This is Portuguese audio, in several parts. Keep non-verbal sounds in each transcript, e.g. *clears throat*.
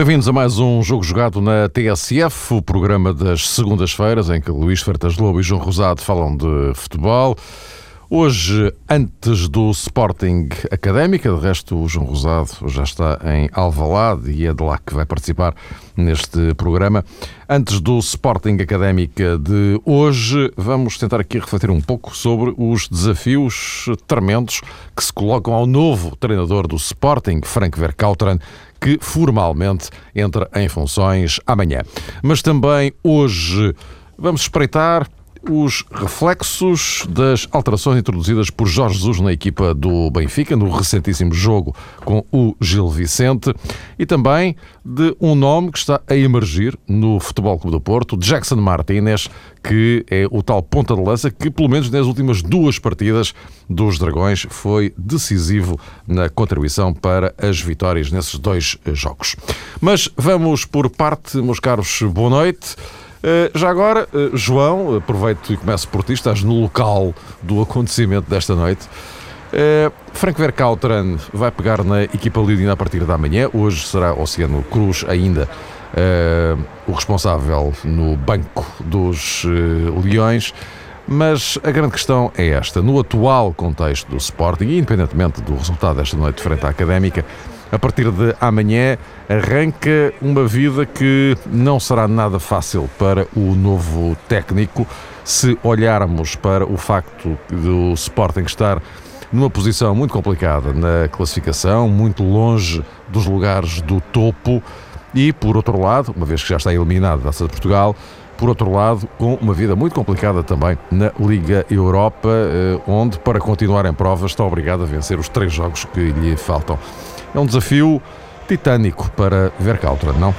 Bem-vindos a mais um Jogo Jogado na TSF, o programa das segundas-feiras, em que Luís Fertas Lobo e João Rosado falam de futebol. Hoje, antes do Sporting Académica, de resto o João Rosado já está em Alvalade e é de lá que vai participar neste programa. Antes do Sporting Académica de hoje, vamos tentar aqui refletir um pouco sobre os desafios tremendos que se colocam ao novo treinador do Sporting, Frank Verkauteren, que formalmente entra em funções amanhã. Mas também hoje vamos espreitar os reflexos das alterações introduzidas por Jorge Jesus na equipa do Benfica, no recentíssimo jogo com o Gil Vicente, e também de um nome que está a emergir no Futebol Clube do Porto, Jackson Martínez, que é o tal ponta de lança que, pelo menos nas últimas duas partidas dos Dragões, foi decisivo na contribuição para as vitórias nesses dois jogos. Mas vamos por parte, meus caros, boa noite. Eh, já agora, eh, João, aproveito e começo por ti, estás no local do acontecimento desta noite. Uh, Frank Verkauteren vai pegar na equipa Lidina a partir da manhã. Hoje será Oceano Cruz ainda o responsável no banco dos Leões. Mas a grande questão é esta: no atual contexto do Sporting, independentemente do resultado desta noite frente à Académica, a partir de amanhã arranca uma vida que não será nada fácil para o novo técnico. Se olharmos para o facto do Sporting estar numa posição muito complicada na classificação, muito longe dos lugares do topo, e por outro lado, uma vez que já está eliminado da Taça de Portugal, por outro lado, com uma vida muito complicada também na Liga Europa, eh, onde, para continuar em provas, está obrigado a vencer os três jogos que lhe faltam. É um desafio titânico para Verkaltra, não?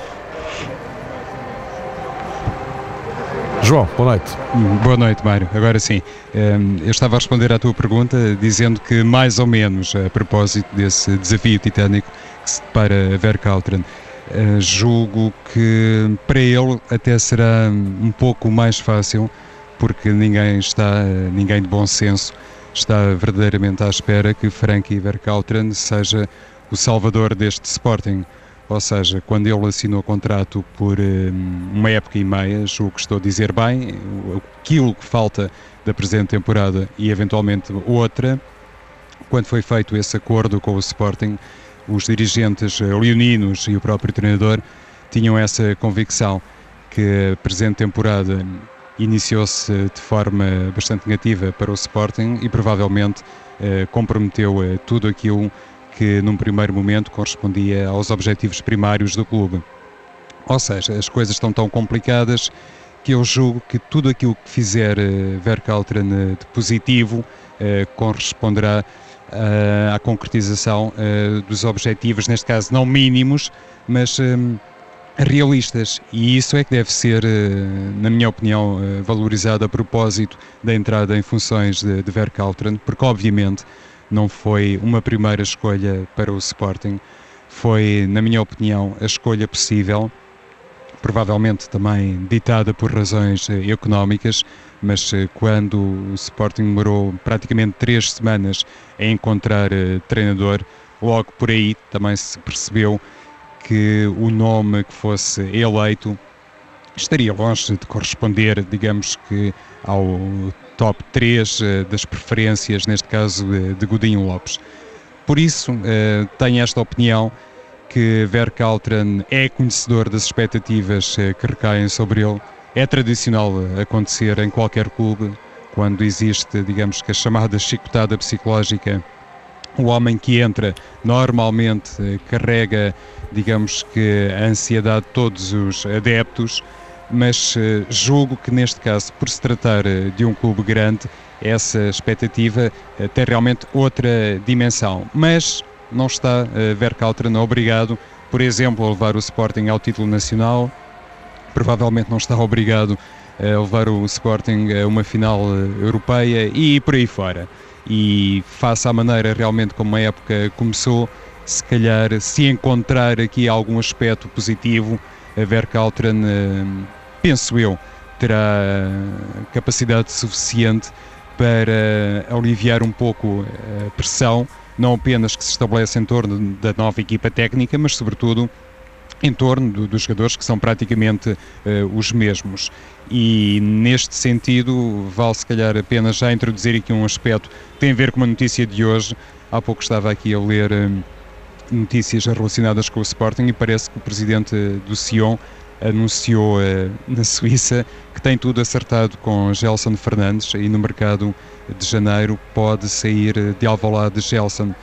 João, boa noite. Boa noite, Mário. Agora sim, ehm, eu estava a responder à tua pergunta dizendo que, mais ou menos, a propósito desse desafio titânico que se depara Verkaltren, eh, julgo que para ele até será um pouco mais fácil, porque ninguém está, ninguém de bom senso, está verdadeiramente à espera que Frankie Verkaltren seja o salvador deste Sporting. Ou seja, quando ele assinou o contrato por um, uma época e meia, julgo que estou a dizer bem, aquilo que falta da presente temporada e eventualmente outra, quando foi feito esse acordo com o Sporting, os dirigentes leoninos e o próprio treinador tinham essa convicção que a presente temporada iniciou-se de forma bastante negativa para o Sporting e provavelmente eh, comprometeu eh, tudo aquilo que num primeiro momento correspondia aos objetivos primários do clube. Ou seja, as coisas estão tão complicadas que eu julgo que tudo aquilo que fizer uh, Verkaltren uh, de positivo uh, corresponderá à concretização dos objetivos, neste caso não mínimos, mas realistas. E isso é que deve ser, na minha opinião, valorizado a propósito da entrada em funções de, de Verkaltren, porque obviamente não foi uma primeira escolha para o Sporting, foi, na minha opinião, a escolha possível, provavelmente também ditada por razões eh, económicas, mas eh, quando o Sporting demorou praticamente três semanas a encontrar uh, treinador, logo por aí também se percebeu que o nome que fosse eleito estaria longe de corresponder, digamos que, ao top 3 eh, das preferências, neste caso eh, de Godinho Lopes. Por isso, eh, tenho esta opinião que Verkaltren é conhecedor das expectativas que recaem sobre ele. É tradicional acontecer em qualquer clube quando existe, digamos que a chamada chicotada psicológica. O homem que entra normalmente carrega, digamos que a ansiedade de todos os adeptos mas uh, julgo que neste caso, por se tratar uh, de um clube grande, essa expectativa uh, tem realmente outra dimensão. Mas não está Verkaltren obrigado, por exemplo, a levar o Sporting ao título nacional, provavelmente não está *laughs* obrigado a levar o Sporting a uma final europeia e por aí fora. E face à maneira realmente como a época começou, se calhar se encontrar aqui algum aspecto positivo, a Verkaltren penso eu, terá capacidade suficiente para aliviar um pouco a pressão, não apenas que se estabelece em torno da nova equipa técnica, mas sobretudo em torno do, dos jogadores que são praticamente uh, os mesmos. E neste sentido, vale se calhar apenas já introduzir aqui um aspecto que tem a ver com uma notícia de hoje. Há pouco estava aqui a ler uh, notícias relacionadas com o Sporting e parece que o presidente do Sion anunciou uh, na Suíça que tem tudo acertado com Gelson Fernandes e no mercado de janeiro pode sair de Alvalade de Gelson.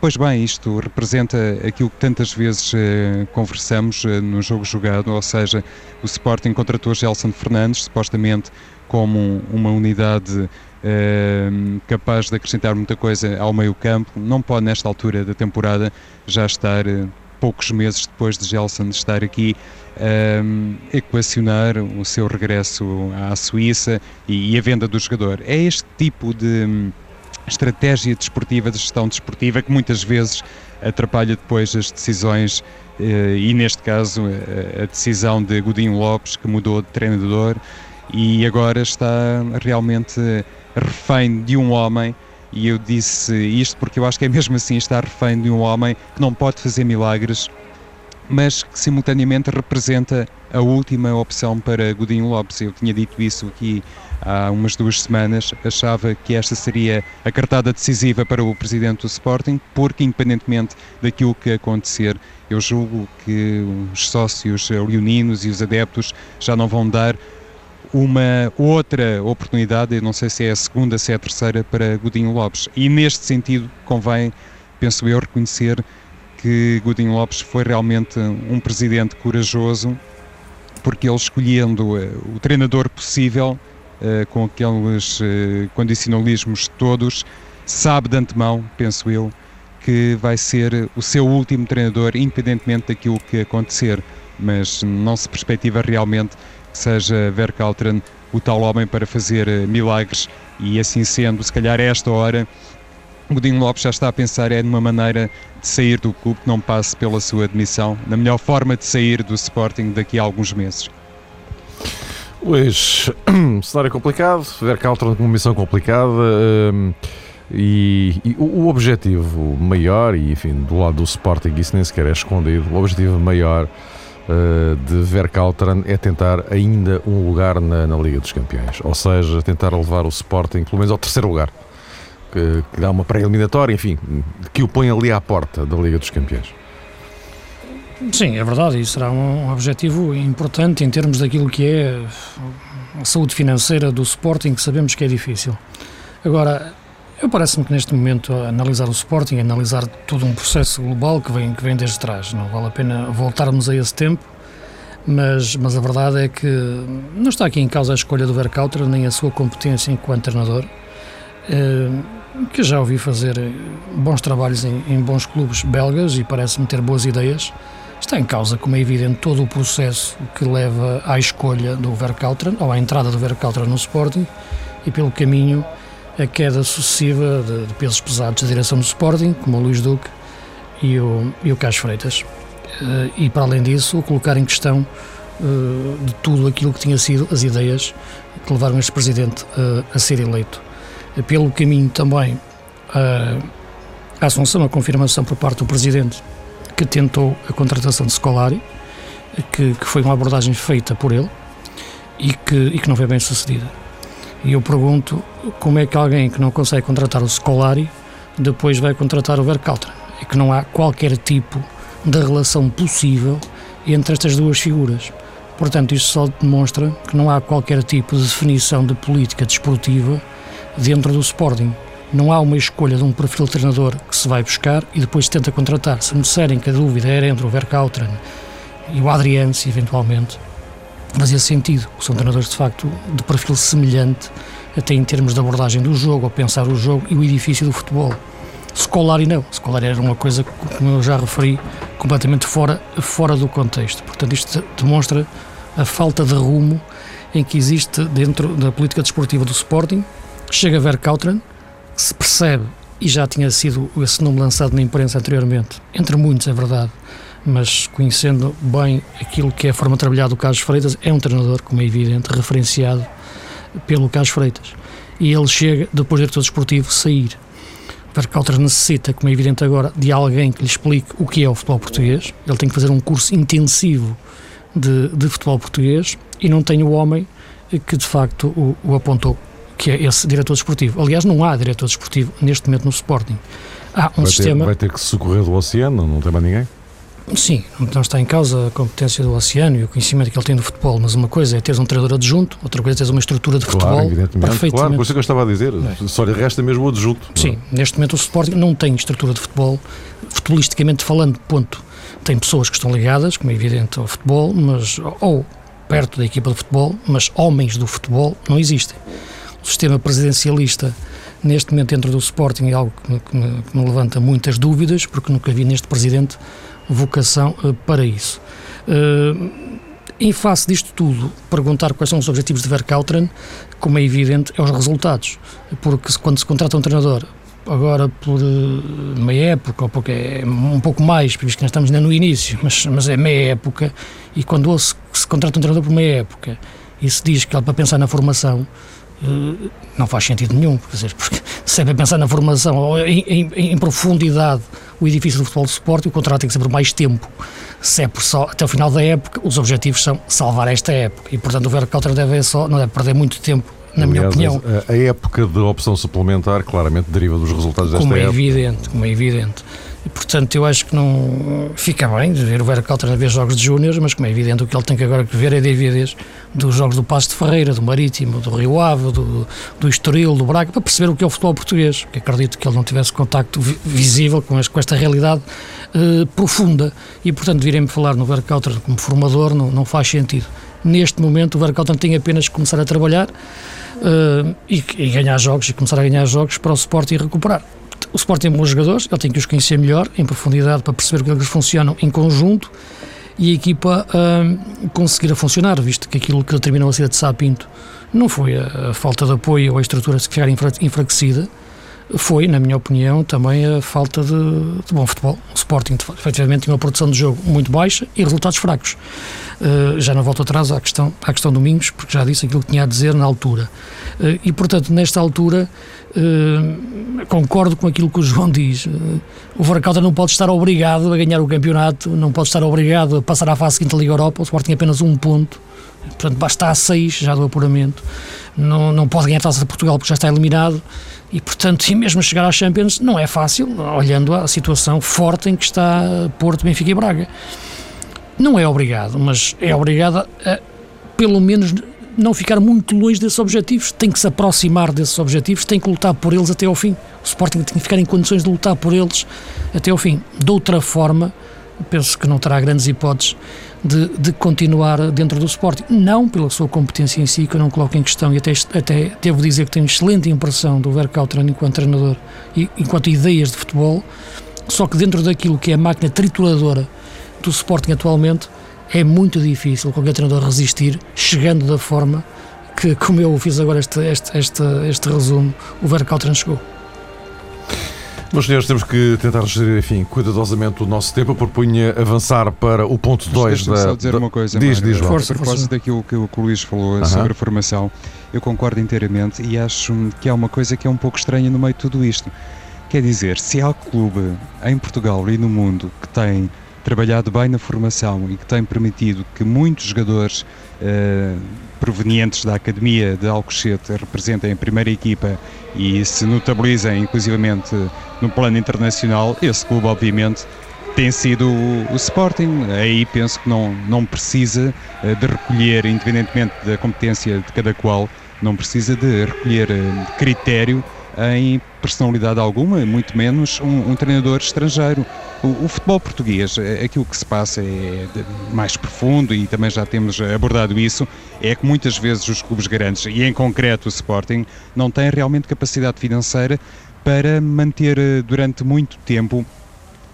Pois bem, isto representa aquilo que tantas vezes eh, conversamos eh, no jogo jogado, ou seja, o Sporting contratou Gelson Fernandes, supostamente como uma unidade eh, capaz de acrescentar muita coisa ao meio campo, não pode nesta altura da temporada já estar eh, poucos meses depois de Gelson estar aqui eh, equacionar o seu regresso à Suíça e, e a venda do jogador. É este tipo de estratégia desportiva, de gestão desportiva, que muitas vezes atrapalha depois as decisões eh, e neste caso a decisão de Godinho Lopes que mudou de treinador e agora está realmente refém de um homem e eu disse isto porque eu acho que é mesmo assim estar refém de um homem que não pode fazer milagres mas que simultaneamente representa a última opção para Godinho Lopes. Eu tinha dito isso aqui há umas duas semanas, achava que esta seria a cartada decisiva para o presidente do Sporting, porque independentemente daquilo que acontecer, eu julgo que os sócios leoninos e os adeptos já não vão dar uma outra oportunidade, não sei se é a segunda, se é a terceira, para Godinho Lopes. E neste sentido convém, penso eu, reconhecer que Godinho Lopes foi realmente um presidente corajoso, porque ele escolhendo eh, o treinador possível, eh, com aqueles eh, condicionalismos todos, sabe de antemão, penso eu, que vai ser o seu último treinador, independentemente daquilo que acontecer. Mas não se perspectiva realmente que seja Verkaltren o tal homem para fazer milagres, e assim sendo, se calhar a esta hora Godinho Lopes já está a pensar é numa maneira de sair do clube que não passe pela sua admissão, na melhor forma de sair do Sporting daqui a alguns meses. Luís, *clears throat* cenário complicado, Verkaltron com uma missão complicada um, e, e, o objetivo maior, e enfim, do lado do Sporting isso nem sequer é escondido, o objetivo maior uh, de Verkaltron é tentar ainda um lugar na, na Liga dos Campeões, ou seja, tentar levar o Sporting pelo menos ao terceiro lugar que, que dá uma pré-eliminatória, enfim, que o põe ali à porta da Liga dos Campeões. Sim, é verdade, isso será um objetivo importante em termos daquilo que é a saúde financeira do Sporting, que sabemos que é difícil. Agora, eu parece-me que neste momento analisar o Sporting, analisar todo um processo global que vem, que vem desde trás, não vale a pena voltarmos a esse tempo, mas, mas a verdade é que não está aqui em causa a escolha do Vercauter, nem a sua competência enquanto treinador. Uh, que já ouvi fazer bons trabalhos em, em bons clubes belgas e parece-me ter boas ideias. Está em causa, como é evidente, todo o processo que leva à escolha do Verkaltren, ou à entrada do Verkaltren no Sporting, e pelo caminho a queda sucessiva de, de pesos pesados da direção do Sporting, como o Luís Duque e o, e o Cas Freitas. Uh, e para além disso, colocar em questão uh, de tudo aquilo que tinha sido as ideias que levaram este presidente a ser eleito pelo caminho também a, a assunção, a confirmação por parte do Presidente que tentou a contratação de Scolari, que, que foi uma abordagem feita por ele e que, e que não foi bem sucedida. E eu pergunto como é que alguém que não consegue contratar o Scolari depois vai contratar o Verkaltra e que não há qualquer tipo de relação possível entre estas duas figuras. Portanto, isto só demonstra que não há qualquer tipo de definição de política desportiva dentro do Sporting. Não há uma escolha de um perfil de treinador que se vai buscar e depois se tenta contratar. Se me disserem que a dúvida era entre o Verkautren e o Adriano, eventualmente, fazia sentido, são treinadores de facto de perfil semelhante, até em termos de abordagem do jogo, ou pensar o jogo e o edifício do futebol. Scolari não, Scolari era uma coisa, como eu já referi, completamente fora, fora do contexto. Portanto, isto demonstra a falta de rumo em que existe dentro da política desportiva do Sporting, Chega a ver Cautran, que se percebe, e já tinha sido esse nome lançado na imprensa anteriormente, entre muitos, é verdade, mas conhecendo bem aquilo que é a forma de trabalhar do Carlos Freitas, é um treinador, como é evidente, referenciado pelo Carlos Freitas. E ele chega, depois do diretor desportivo, sair. Vercalter necessita, como é evidente agora, de alguém que lhe explique o que é o futebol português. Ele tem que fazer um curso intensivo de, de futebol português e não tem o homem que de facto o, o, apontou, que é esse diretor desportivo. Aliás, não há diretor desportivo neste momento no Sporting. Há um vai sistema. Ter, vai ter que se socorrer do oceano, não tem mais ninguém? Sim, não está em causa a competência do Oceano e o conhecimento que ele tem do futebol, mas uma coisa é teres um treinador adjunto, outra coisa é teres uma estrutura de claro, futebol evidentemente, perfeitamente. Claro, por isso é que eu estava a dizer, é. só lhe resta mesmo o adjunto. É? Sim, neste momento o Sporting não tem estrutura de futebol, futebolisticamente falando, ponto. Tem pessoas que estão ligadas, como é evidente, ao futebol, mas ou perto da equipa de futebol, mas homens do futebol não existem. O sistema presidencialista neste momento dentro do Sporting é algo que me, que me, que me levanta muitas dúvidas, porque nunca vi neste presidente vocação uh, para isso. Uh, em face disto tudo, perguntar quais são os objetivos de Verkautren, como é evidente, é os resultados. Porque quando se contrata um treinador, agora por uh, meia época, ou porque é um pouco mais, visto que nós estamos ainda no início, mas, mas é meia época, e quando se, se contrata um treinador por meia época e se diz que é para pensar na formação, não faz sentido nenhum, quer dizer, porque se é para pensar na formação em, em, em profundidade o edifício do futebol de suporte, o contrato tem que ser por mais tempo. Se é por só até o final da época, os objetivos são salvar esta época e, portanto, o Vercauter deve só, não deve perder muito tempo na Aliás, minha opinião. A, a, época de opção suplementar claramente deriva dos resultados desta como é época. Evidente, como é evidente. E, portanto, eu acho que não fica bem de ver o Vera Caltra a ver jogos de júniores, mas como é evidente, o que ele tem que agora ver é DVDs dos jogos do Passo de Ferreira, do Marítimo, do Rio Ave, do, do Estoril, do Braga, para perceber o que é o futebol português, porque acredito que ele não tivesse contacto visível com, este, com esta realidade uh, profunda. E, portanto, virem-me falar no Vera Caltra como formador não, não faz sentido. Neste momento, o Vera Caltra tem apenas que começar a trabalhar uh, e, e ganhar jogos, e começar a ganhar jogos para o suporte e recuperar. O Sport tem bons jogadores, ele tem que os conhecer melhor, em profundidade, para perceber é que eles funcionam em conjunto e a equipa uh, conseguir a funcionar, visto que aquilo que determinou a saída de Sapinto não foi a, a, falta de apoio ou a estrutura se ficar enfraquecida, foi, na minha opinião, também a falta de, de bom futebol. O Sporting, efetivamente, tinha uma produção de jogo muito baixa e resultados fracos. Uh, já não volto atrás à questão, à questão Domingos, porque já disse aquilo que tinha a dizer na altura. Uh, e, portanto, nesta altura, uh, concordo com aquilo que o João diz. o Varacalda não pode estar obrigado a ganhar o campeonato, não pode estar obrigado a passar à fase seguinte da Liga Europa. O Sporting tem apenas um ponto, portanto, basta a seis já do apuramento. Não, não pode ganhar a taça de Portugal porque já está eliminado e, portanto, *laughs* e mesmo chegar às Champions não é fácil, olhando a situação forte em que está Porto, Benfica e Braga. Não é obrigado, mas é obrigado a, pelo menos, não ficar muito longe desses objetivos. Tem que se aproximar desses objetivos, tem que lutar por eles até ao fim. O Sporting tem que ficar em condições de lutar por eles até ao fim. De outra forma, penso que não terá grandes hipóteses de, de, continuar dentro do Sporting. Não pela sua competência em si, que eu não coloco em questão, e até, até devo dizer que tenho excelente impressão do Verkautran enquanto treinador e enquanto ideias de futebol, só que dentro daquilo que é a máquina trituradora do Sporting atualmente, é muito difícil qualquer treinador resistir, chegando da forma que, como eu fiz agora este, este, este, este resumo, o Verkautran chegou. Meus senhores, temos que tentar gerir, enfim, cuidadosamente o nosso tempo. Eu propunha avançar para o ponto 2 da. só dizer da, uma coisa, diz, diz, a propósito daquilo que o, que o Luís falou uh -huh. sobre a formação, eu concordo inteiramente e acho que há uma coisa que é um pouco estranha no meio de tudo isto. Quer dizer, se há clube em Portugal e no mundo que tem trabalhado bem na formação e que tem permitido que muitos jogadores eh, provenientes da Academia de Alcochete representem a primeira equipa e se notabilizem inclusivamente no plano internacional, esse clube obviamente tem sido o, Sporting. Aí penso que não, não precisa eh, de recolher, independentemente da competência de cada qual, não precisa de recolher eh, critério em personalidade alguma, muito menos um, um treinador estrangeiro. O, o, futebol português, é, aquilo que se passa é mais profundo e também já temos abordado isso, é que muitas vezes os clubes grandes, e em concreto o Sporting, não têm realmente capacidade financeira para manter eh, durante muito tempo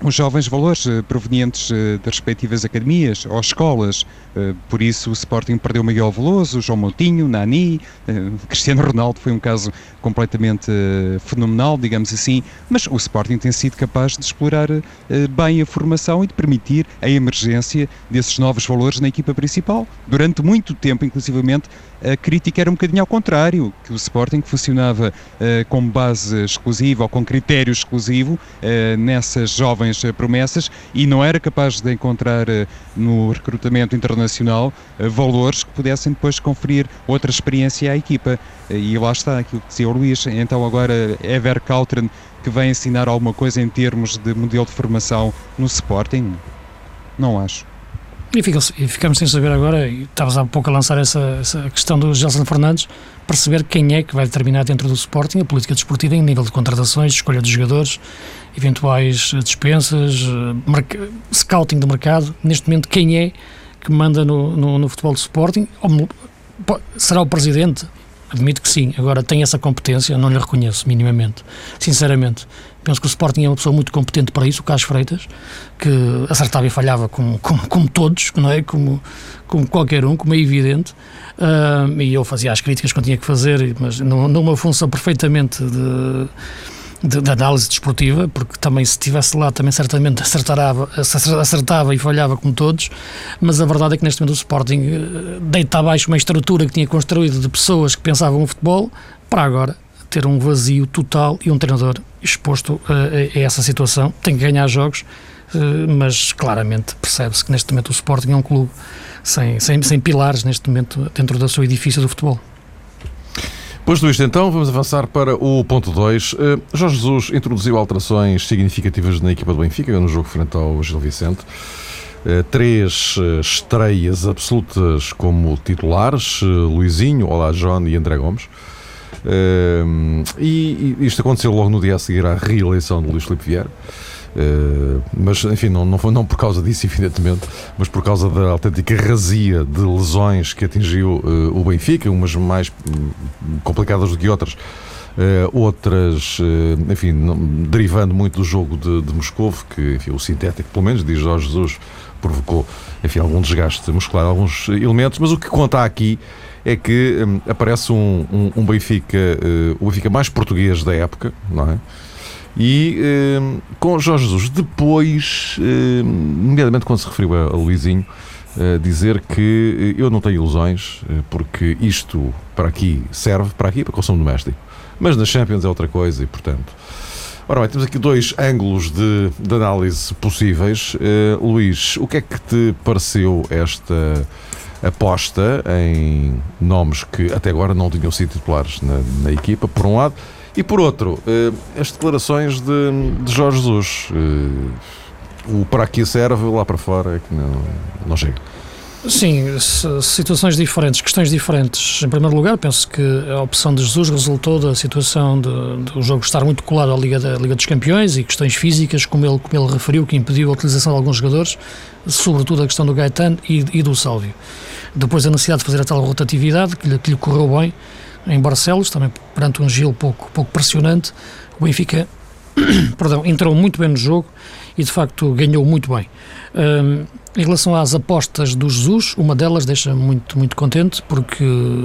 os jovens valores eh, provenientes eh, das respectivas academias ou escolas. Eh, por isso o Sporting perdeu Miguel Veloso, João Moutinho, Nani, *laughs* Cristiano Ronaldo foi um caso completamente fenomenal, digamos assim, mas o Sporting tem sido capaz de explorar bem a formação e de permitir a emergência desses novos valores na equipa principal. Durante muito tempo, inclusivamente, a crítica era um bocadinho ao contrário, que o Sporting funcionava com base exclusiva ou com critério exclusivo nessas jovens eh, promessas e não era capaz de encontrar eh, no recrutamento internacional valores que pudessem depois conferir outra experiência à equipa. E lá está aquilo que dizia o Luís. Então agora Ever Cautren que vem ensinar alguma coisa em termos de modelo de formação no Sporting? Não acho. E, fica, e ficamos sem saber agora, e estavas há pouco a lançar essa, essa questão do Gelson Fernandes, perceber quem é que vai determinar dentro do Sporting a política desportiva em nível de contratações, escolha de jogadores, eventuais dispensas, eh, scouting do mercado. Neste momento, quem é que manda no, no, no futebol do Sporting? Será o presidente? Admito que sim. Agora, tem essa competência? Não lhe reconheço minimamente. Sinceramente. Penso que o Sporting é uma pessoa muito competente para isso, o Carlos Freitas, que acertava e falhava como, como, como todos, não é? Como, como qualquer um, como é evidente. Uh, e eu fazia as críticas que eu tinha que fazer, mas numa função perfeitamente de de, de, análise desportiva, porque também se estivesse lá também certamente acertava, acertava e falhava como todos, mas a verdade é que neste momento o Sporting eh, deita abaixo uma estrutura que tinha construído de pessoas que pensavam o futebol para agora ter um vazio total e um treinador exposto a, a essa situação. Tem que ganhar jogos, eh, mas claramente percebe-se que neste momento o Sporting é um clube sem, sem, sem pilares neste momento dentro do seu edifício do futebol. Posto isto, então, vamos avançar para o ponto 2. Uh, eh, Jorge Jesus introduziu alterações significativas na equipa do Benfica no jogo frente ao Gil Vicente. Uh, três uh, estreias absolutas como titulares: Luizinho, Olá John e André Gomes. E, e, isto aconteceu logo no dia a seguir à reeleição de Luís Filipe Vieira. Uh, mas enfim, não, não foi não por causa disso, *laughs* evidentemente, mas por causa da autêntica razia de lesões que atingiu uh, o Benfica, umas mais hum, complicadas do que outras. Uh, outras, enfim, não, derivando muito do jogo de, de Moscou, que enfim, o sintético, pelo menos, diz Jorge Jesus, provocou enfim, algum desgaste muscular, alguns elementos, mas o que conta aqui é que um, aparece um, um, um Benfica, o Benfica mais português da época, não é? E eh, com Jorge Jesus, depois, eh, imediatamente quando se referiu a, a Luizinho, eh, dizer que eu não tenho ilusões, porque isto para aqui serve, para aqui, para consumo doméstico. Mas na Champions é outra coisa e, portanto. Ora bem, temos aqui dois ângulos de, de análise possíveis. Uh, Luís, o que é que te pareceu esta aposta em nomes que até agora não tinham sido titulares na, na equipa, por um lado? E por outro, eh, as declarações de, de Jorge Jesus. Eh, o para aqui serve, lá para fora é que não, não chega. Sim, situações diferentes, questões diferentes. Em primeiro lugar, penso que a opção de Jesus resultou da situação do jogo estar muito colado à Liga, da, Liga dos Campeões e questões físicas, como ele, como ele referiu, que impediu a utilização de alguns jogadores, sobretudo a questão do Gaetano e, e do Sálvio. Depois a necessidade de fazer a tal rotatividade, que lhe, que lhe correu bem, em Barcelos, também perante um Gil pouco, pouco pressionante. O Benfica *coughs* perdão, entrou muito bem no jogo e de facto ganhou muito bem. Um, em relação às apostas do Jesus, uma delas deixa-me muito, muito contente, porque,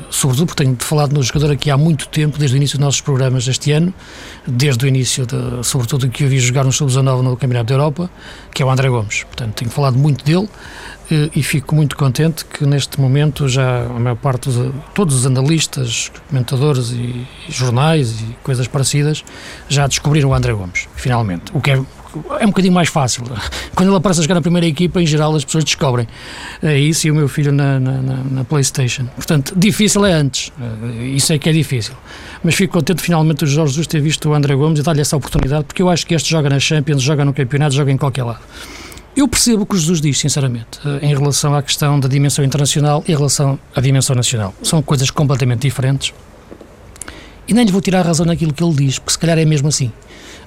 sobretudo porque tenho falado no jogador aqui há muito tempo, desde o início dos nossos programas este ano, desde o início, de, sobretudo que eu vi jogar no Sub-19 no Campeonato da Europa, que é o André Gomes. Portanto, tenho falado muito dele eh, e fico muito contente que neste momento já a maior parte de todos os analistas, comentadores e, e jornais e coisas parecidas já descobriram o André Gomes, finalmente. O que é é um bocadinho mais fácil. Quando ele aparece a jogar na primeira equipa, em geral as pessoas descobrem. É isso e o meu filho na, na, na Playstation. Portanto, difícil é antes. Eh, isso é que é difícil. Mas fico contente finalmente o Jorge Jesus ter visto o André Gomes e dar-lhe essa oportunidade, porque eu acho que este joga na Champions, joga no campeonato, joga em qualquer lado. Eu percebo o que o Jesus diz, sinceramente, eh, em relação à questão da dimensão internacional e em relação à dimensão nacional. São coisas completamente diferentes. E nem lhe vou tirar a razão naquilo que ele diz, porque se calhar é mesmo assim.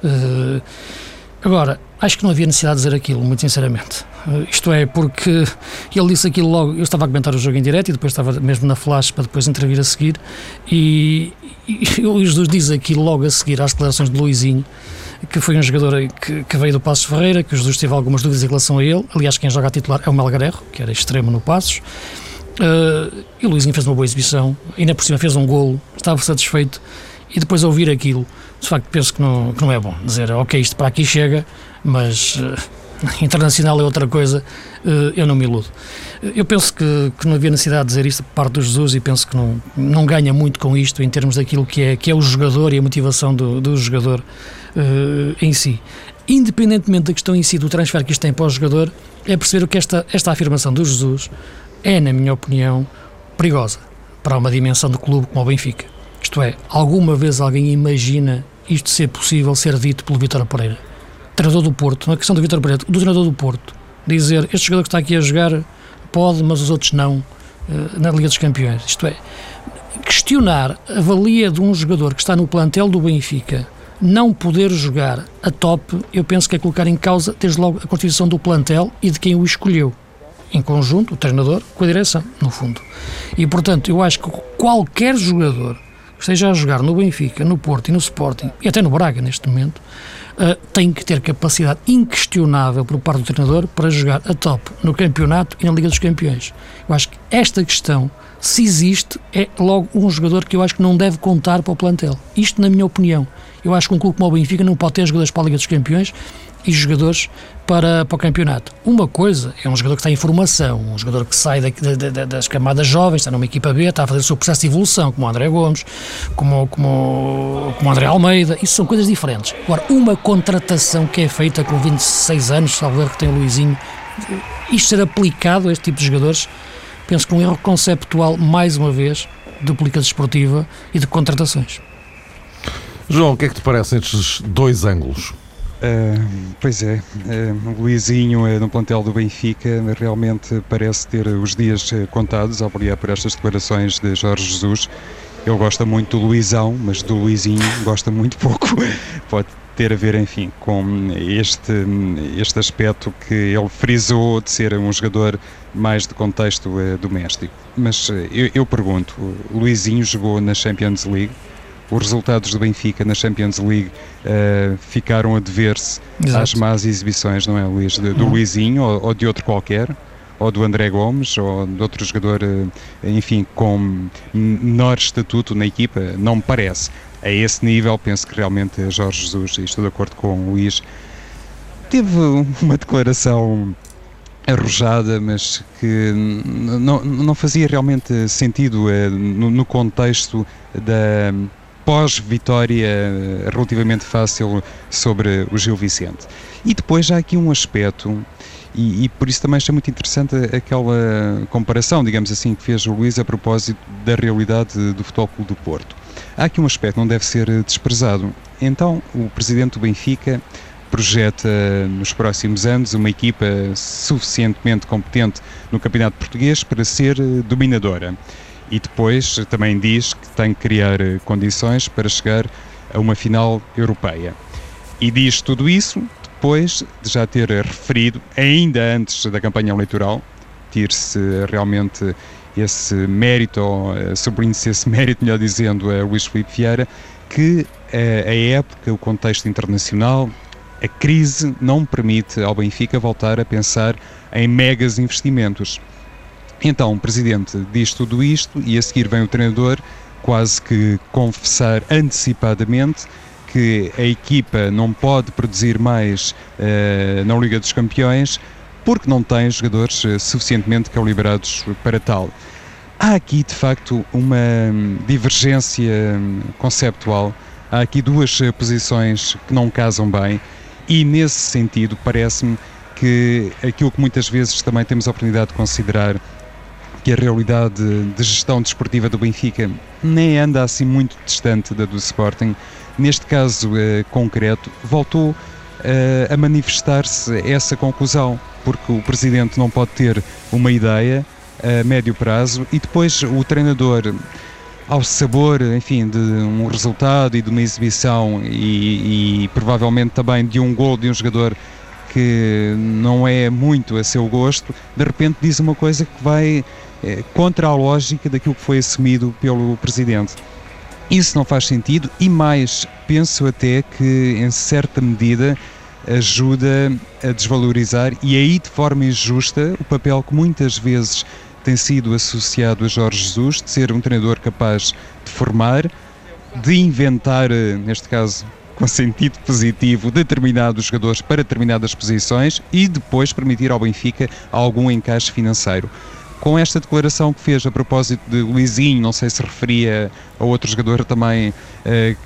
Uh, Agora, acho que não havia necessidade de dizer aquilo, muito sinceramente. Uh, isto é, porque ele disse aquilo logo. Eu estava a comentar o jogo em direto e depois estava mesmo na flash para depois intervir a seguir. E, e, *laughs* e o Jesus diz aquilo logo a seguir às declarações de Luizinho. que foi um jogador que, que veio do Passos Ferreira, que o Jesus teve algumas dúvidas em relação a ele. Aliás, quem joga a titular é o Melgarejo, que era extremo no Passos. Uh, e o Luizinho fez uma boa exibição, ainda por cima fez um golo, estava satisfeito. E depois ouvir aquilo, de facto penso que não, que não é bom. Dizer, ok, isto para aqui chega, mas uh, *laughs* internacional é outra coisa, uh, eu não me iludo. Eu penso que, que não havia necessidade de dizer isto por parte do Jesus e penso que não, não ganha muito com isto em termos daquilo que é, que é o jogador e a motivação do, do jogador em si. Independentemente da questão em si do transfer que isto tem para o jogador, é perceber que esta, esta afirmação do Jesus é, na minha opinião, perigosa para uma dimensão do clube como o Benfica. Isto é, alguma vez alguém imagina isto ser possível ser dito pelo Vitor Pereira? Treinador do Porto, não é questão do Vitor Pereira, do treinador do Porto, dizer este jogador que está aqui a jogar pode, mas os outros não, eh, na Liga dos Campeões. Isto é, questionar a valia de um jogador que está no plantel do Benfica não poder jogar a top, eu penso que é colocar em causa, desde logo, a constituição do plantel e de quem o escolheu em conjunto, o treinador, com a direção, no fundo. E, portanto, eu acho que qualquer jogador esteja a jogar no Benfica, no Porto e no Sporting, e até no Braga neste momento, uh, tem que ter capacidade inquestionável por parte do treinador para jogar a top no campeonato e na Liga dos Campeões. Eu acho que esta questão, se existe, é logo um jogador que eu acho que não deve contar para o plantel. Isto, na minha opinião. Eu acho que um clube como o Benfica não pode ter jogadores para a Liga dos Campeões e jogadores para, para o campeonato. Uma coisa é um jogador que está em formação, um jogador que sai da, da, das camadas jovens, está numa equipa B, está a fazer o seu processo de evolução, como o André Gomes, como, como, como o André Almeida, isso são coisas diferentes. Agora, uma contratação que é feita com 26 anos, salvo que tem o Luizinho, isto ser aplicado a este tipo de jogadores, penso que um erro conceptual, mais uma vez, de política desportiva e de contratações. João, o que é que te parece estes dois ângulos? Uh, pois é, uh, Luizinho uh, no plantel do Benfica realmente parece ter os dias contados ao por estas declarações de Jorge Jesus. Ele gosta muito do Luizão, mas do Luizinho gosta muito *laughs* pouco. Pode ter a ver, enfim, com este, este aspecto que ele frisou de ser um jogador mais de contexto doméstico. Mas eu, eu pergunto, Luizinho jogou na Champions League, os resultados do Benfica na Champions League uh, ficaram a dever-se às más exibições, não é, Luís? De, do uhum. Luizinho ou, ou, de outro qualquer, ou do André Gomes, ou de outro jogador, uh, enfim, com menor estatuto na equipa, não me parece. A esse nível, penso que realmente Jorge Jesus, e estou de acordo com o Luís, teve uma declaração arrojada, mas que não, não fazia realmente sentido no, no contexto da pós-vitória eh, relativamente fácil sobre o Gil Vicente. E depois há aqui um aspecto, e, e, por isso também achei muito interessante aquela comparação, digamos assim, que fez o Luís a propósito da realidade do Futebol do Porto. Há aqui um aspecto que não deve ser desprezado. Então, o presidente do Benfica projeta nos próximos anos uma equipa suficientemente competente no Campeonato Português para ser dominadora e depois também diz que tem que criar eh, condições para chegar a uma final europeia. E diz tudo isso depois de já ter referido, ainda antes da campanha eleitoral, ter-se realmente esse mérito, ou eh, sublinhe-se esse *laughs* mérito, melhor dizendo, a Luís Filipe Vieira, que eh, a época, o contexto internacional, a crise não permite ao Benfica voltar a pensar em megas investimentos. Então o presidente diz tudo isto e a seguir vem o treinador quase que confessar antecipadamente que a equipa não pode produzir mais uh, na Liga dos Campeões porque não tem jogadores uh, suficientemente calibrados para tal. Há aqui de facto uma divergência conceptual, há aqui duas uh, posições que não casam bem e nesse sentido parece-me que aquilo que muitas vezes também temos a oportunidade de considerar que a realidade de gestão desportiva do Benfica nem anda assim muito distante da do Sporting. Neste caso eh, concreto, voltou eh, a manifestar-se essa conclusão, porque o presidente não pode ter uma ideia a médio prazo e depois o treinador ao sabor, enfim, de um resultado e de uma exibição e, e, provavelmente também de um gol de um jogador que não é muito a seu gosto, de repente diz uma coisa que vai contra a lógica daquilo que foi assumido pelo Presidente. Isso não faz sentido e mais, penso até que em certa medida ajuda a desvalorizar e aí de forma injusta o papel que muitas vezes tem sido associado a Jorge Jesus, de ser um treinador capaz de formar, de inventar, neste caso com sentido positivo, determinados jogadores para determinadas posições e depois permitir ao Benfica algum encaixe financeiro com esta declaração que fez a propósito de Luizinho, não sei se referia a outro jogador também uh,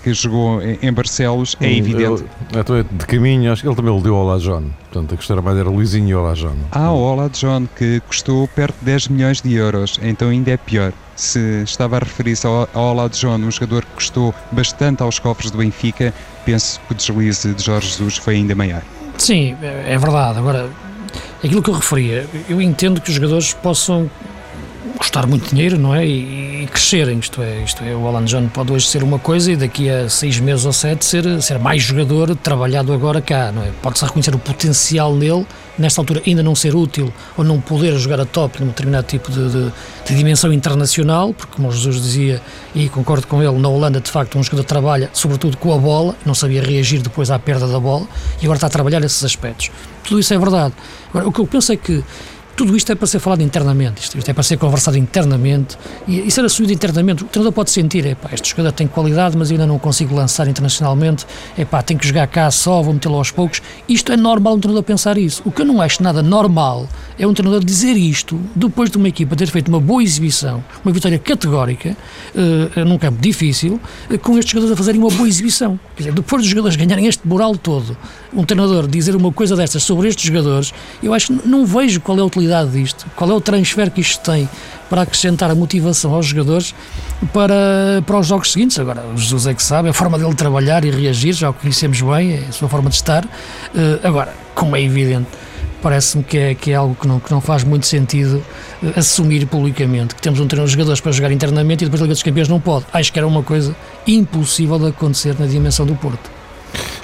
que jogou em Barcelos, é evidente. Eu, estou de caminho, acho que ele também o deu ao John. Portanto, a questão era mais era Luizinho e Olá John. Ah, o Olá John, que custou perto de 10 milhões de euros, então ainda é pior. Se estava a referir-se ao, ao Olá John, um jogador que custou bastante aos cofres do Benfica, penso que o deslize de Jorge Jesus foi ainda maior. Sim, é verdade. Agora, aquilo que eu referia, eu entendo que os jogadores possam custar muito dinheiro, não é? E, e, crescerem, isto é, isto é, o Alan John pode hoje ser uma coisa e daqui a seis meses ou sete ser, ser mais jogador trabalhado agora cá, não é? Pode-se reconhecer o potencial nele, nesta altura ainda não ser útil ou não poder jogar a top num determinado tipo de, de, de dimensão internacional, porque como Jesus dizia, e concordo com ele, na Holanda de facto um jogador trabalha sobretudo com a bola, não sabia reagir depois à perda da bola e agora está a trabalhar esses aspectos. Tudo isso é verdade. Agora, o que eu penso é que tudo isto é para ser falado internamente, isto, isto é para ser conversado internamente e, e ser assumido internamente. O treinador pode sentir, epá, este jogador tem qualidade, mas ainda não consigo lançar internacionalmente, epá, tem que jogar cá só, vou metê-lo aos poucos. Isto é normal um treinador pensar isso. O que eu não acho nada normal é um treinador dizer isto depois de uma equipa ter feito uma boa exibição, uma vitória categórica, uh, num campo difícil, uh, com estes jogadores a fazerem uma boa exibição. Quer dizer, depois dos jogadores ganharem este moral todo, um treinador dizer uma coisa destas sobre estes jogadores, eu acho que não vejo qual é a utilidade disto, qual é o transfer que isto tem para acrescentar a motivação aos jogadores para, para os jogos seguintes. Agora, o Jesus é que sabe, a forma dele trabalhar e reagir, já o conhecemos bem, é a sua forma de estar. Uh, agora, como é evidente, parece-me que é, que é algo que não, que não faz muito sentido uh, assumir publicamente, que temos um treino de jogadores para jogar internamente e depois a Liga dos Campeões não pode. Acho que era uma coisa impossível de acontecer na dimensão do Porto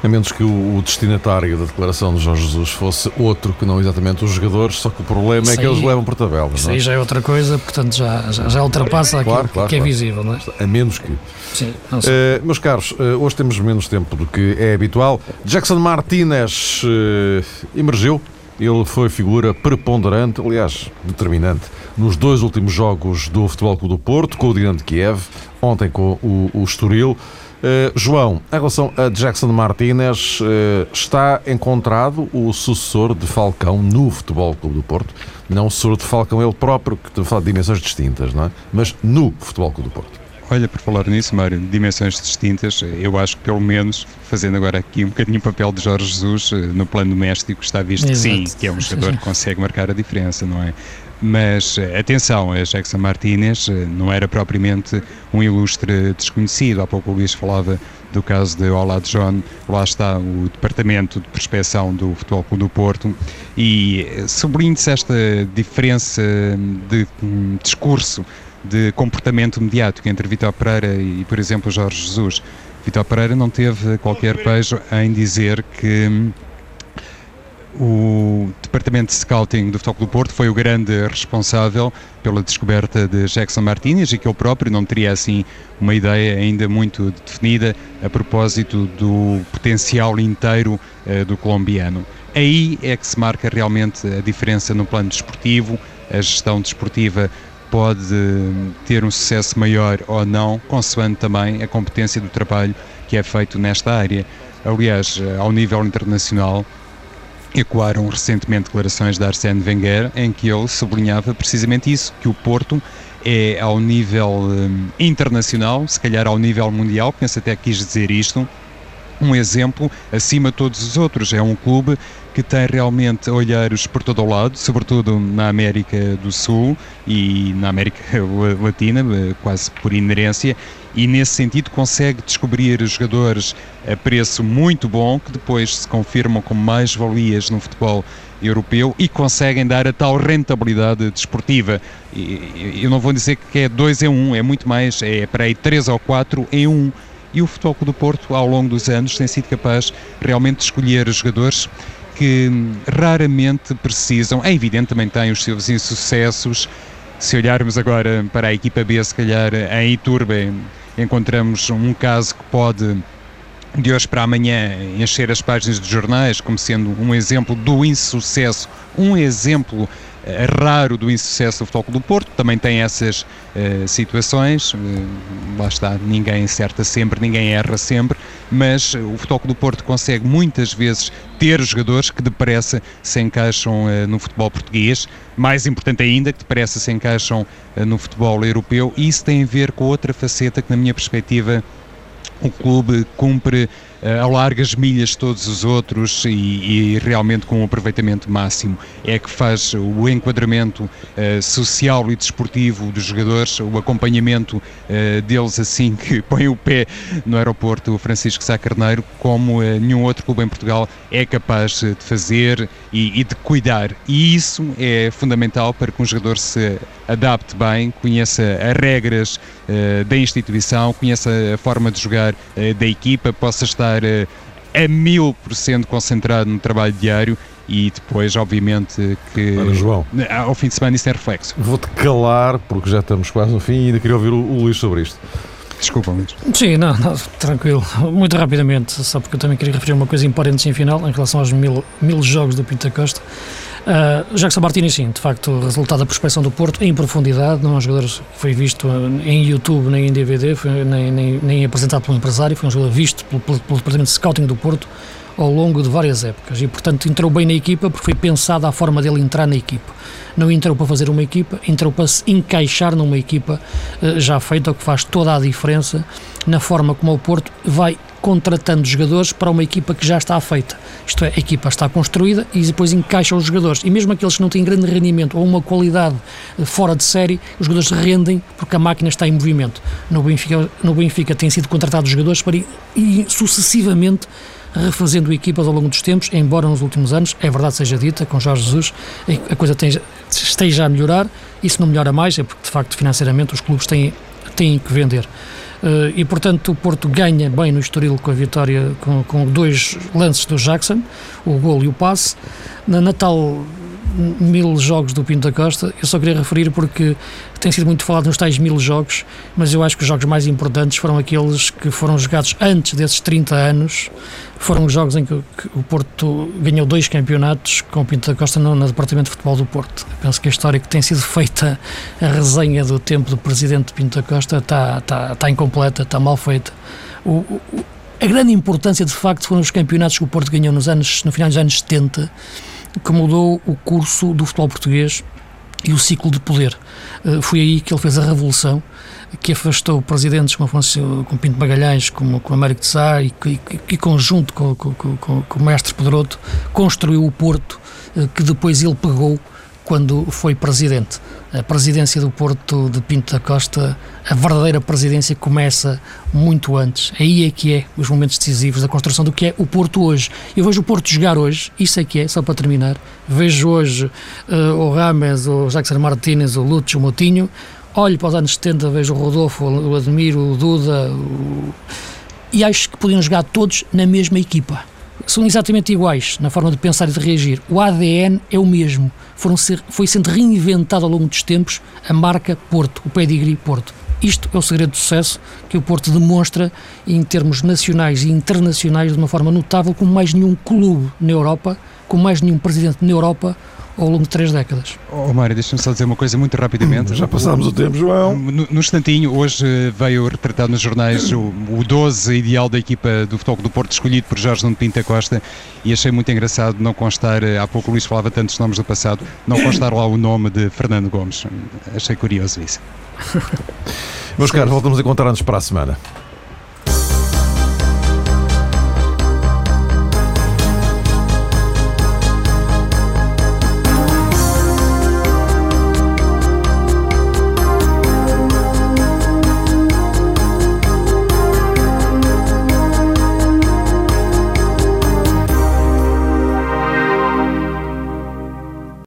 a menos que o, destinatário da declaração de Jorge Jesus fosse outro que não exatamente os jogadores, só que o problema isso é que aí, eles levam por tabela. Isso não? aí já é outra coisa, portanto já, já, já ultrapassa claro, aquilo claro, que é claro. visível, não é? A menos que. Sim, uh, meus caros, uh, hoje temos menos tempo do que é habitual. Jackson Martinez uh, emergiu. Ele foi figura preponderante, aliás, determinante, nos dois últimos jogos do Futebol Clube do Porto, com o Dinamo de Kiev, ontem com o, o Estoril. Uh, João, em relação a Jackson Martínez, uh, está encontrado o sucessor de Falcão no Futebol Clube do Porto? Não o sucessor de Falcão ele próprio, que tem de dimensões distintas, não é? Mas no Futebol Clube do Porto. Olha, por falar nisso, Mário, dimensões distintas, eu acho que pelo menos, fazendo agora aqui um bocadinho o papel de Jorge Jesus, eh, no plano doméstico está visto Exato. que sim, que é um jogador que consegue marcar a diferença, não é? Mas eh, atenção, a Jackson Martínez eh, não era propriamente um ilustre desconhecido. Há pouco o Luís falava do caso de Olá John, lá está o Departamento de Prospeção do Futebol Clube do Porto e eh, sublinhe-se esta diferença de um, discurso, de comportamento mediático entre Vitor Pereira e, por exemplo, Jorge Jesus. Vitor Pereira não teve qualquer pejo em dizer que hum, o Departamento de Scouting do Futebol do Porto foi o grande responsável pela descoberta de Jackson Martinez e que ele próprio não teria assim uma ideia ainda muito definida a propósito do potencial inteiro uh, do colombiano. Aí é que se marca realmente a diferença no plano desportivo, a gestão desportiva pode ter um sucesso maior ou não, consoante também a competência do trabalho que é feito nesta área. Aliás, eh, ao nível internacional, ecoaram recentemente declarações de Arsène Wenger em que ele sublinhava precisamente isso, que o Porto é ao nível um, internacional, se calhar ao nível mundial, penso até quis dizer isto, um exemplo acima de todos os outros. É um clube que tem realmente olheiros por todo o lado, sobretudo na América do Sul e na América *laughs* Latina, eh, quase por inerência, e nesse sentido consegue descobrir jogadores a preço muito bom que depois se confirmam como mais-valias no futebol europeu e conseguem dar a tal rentabilidade desportiva. E, eu não vou dizer que é 2 em 1, um, é muito mais, é para aí 3 ou 4 em 1. Um. E o Futebol do Porto, ao longo dos anos, tem sido capaz realmente de escolher jogadores que raramente precisam. É evidente, também tem os seus insucessos. Se olharmos agora para a equipa B, se calhar em Iturbe, encontramos um caso que pode de hoje para amanhã encher as páginas dos jornais como sendo um exemplo do insucesso, um exemplo raro do insucesso do Futebol do Porto, também tem essas uh, situações, uh, lá está, ninguém acerta sempre, ninguém erra sempre, mas o Futebol do Porto consegue muitas vezes ter jogadores que depressa se encaixam uh, no futebol português, mais importante ainda, que depressa se encaixam no futebol europeu, e isso tem a ver com outra faceta que na minha perspectiva o clube cumpre ao largas milhas todos os outros e, e, realmente com um aproveitamento máximo. É que faz o enquadramento uh, social e desportivo dos jogadores, o acompanhamento uh, deles assim que *laughs* põe o pé no aeroporto Francisco Sá Carneiro, como nenhum outro clube em Portugal é capaz de fazer e, e de cuidar. E isso é fundamental para que um jogador se adapte bem, conheça as regras da instituição, conheça a forma de jogar da equipa, possa estar eh, a mil por cento concentrado no trabalho diário e depois, obviamente, que João, ao fim de semana isso é reflexo. Vou-te calar, porque já estamos quase no fim e ainda queria ouvir o, o Luís sobre isto. Desculpa, Luís. Sim, não, não, tranquilo. Muito rapidamente, só porque eu também queria referir uma coisa importante em final, em relação aos mil, mil jogos do Pinta Costa. Uh, Jackson Martini, sim, de facto, resultado da prospecção do Porto em profundidade, não é um jogador que foi visto em YouTube nem em DVD, foi, nem, nem, nem apresentado pelo empresário, foi um jogador visto pelo, pelo, pelo Departamento de Scouting do Porto ao longo de várias épocas e, portanto, entrou bem na equipa porque foi pensada a forma dele entrar na equipa. Não entrou para fazer uma equipa, entrou para se encaixar numa equipa uh, já feita, o que faz toda a diferença na forma como o Porto vai contratando jogadores para uma equipa que já está feita. Isto é, a equipa está construída e depois encaixa os jogadores. E mesmo aqueles que não têm grande rendimento ou uma qualidade eh, fora de série, os jogadores rendem porque a máquina está em movimento. No Benfica, no Benfica têm sido contratados jogadores para ir, ir sucessivamente refazendo equipas ao longo dos tempos, embora nos últimos anos, é verdade seja dita, com Jorge Jesus, a coisa esteja a melhorar, isso não melhora mais, é porque de facto financeiramente os clubes têm, têm que vender. Uh, e portanto o Porto ganha bem no Estoril com a vitória, com, com dois lances do Jackson, o gol e o passe. Na Natal mil jogos do Pinto da Costa. Eu só queria referir porque tem sido muito falado nos tais mil jogos, mas eu acho que os jogos mais importantes foram aqueles que foram jogados antes desses 30 anos. Foram os jogos em que, o Porto ganhou dois campeonatos com o Pinto da Costa no, no Departamento de Futebol do Porto. Eu penso que a história que tem sido feita, a resenha do tempo do presidente Pinto da Costa, está, está, está incompleta, está mal feita. O, o, a grande importância, de facto, foram os campeonatos que o Porto ganhou nos anos, no final dos anos 70 que mudou o curso do futebol português e o ciclo de poder. Uh, foi aí que ele fez a revolução que afastou presidentes como Afonso, com Pinto Magalhães, como com Américo de Sá e que, conjunto com, com, com, com o mestre Pedroto construiu o Porto uh, que depois ele pegou quando foi presidente. A presidência do Porto de Pinto da Costa, a verdadeira presidência começa muito antes. Aí é que é os momentos decisivos da construção do que é o Porto hoje. Eu vejo o Porto jogar hoje, isso é que é, só para terminar. Vejo hoje uh, o Rames, o Jackson Martínez, o Lúcio, o Motinho. Olho para os anos 70, vejo o Rodolfo, o Admiro, o Duda. O... E acho que podiam jogar todos na mesma equipa são exatamente iguais na forma de pensar e de reagir. O ADN é o mesmo. Ser, foi sendo reinventado ao longo dos tempos a marca Porto, o pedigree Porto. Isto é o segredo do sucesso que o Porto demonstra em termos nacionais e internacionais de uma forma notável, como mais nenhum clube na Europa, como mais nenhum presidente na Europa ao longo de três décadas. Oh, Mário, deixa-me só dizer uma coisa muito rapidamente. Já passámos o, o tempo, João. No, no, instantinho, hoje veio retratado nos jornais o, o 12 ideal da equipa do Futebol do Porto, escolhido por Jorge Nuno Pinta Costa, e achei muito engraçado não constar, há pouco o Luís falava tantos nomes do passado, não constar lá o nome de Fernando Gomes. Achei curioso isso. Meus caros, voltamos a encontrar-nos para a semana.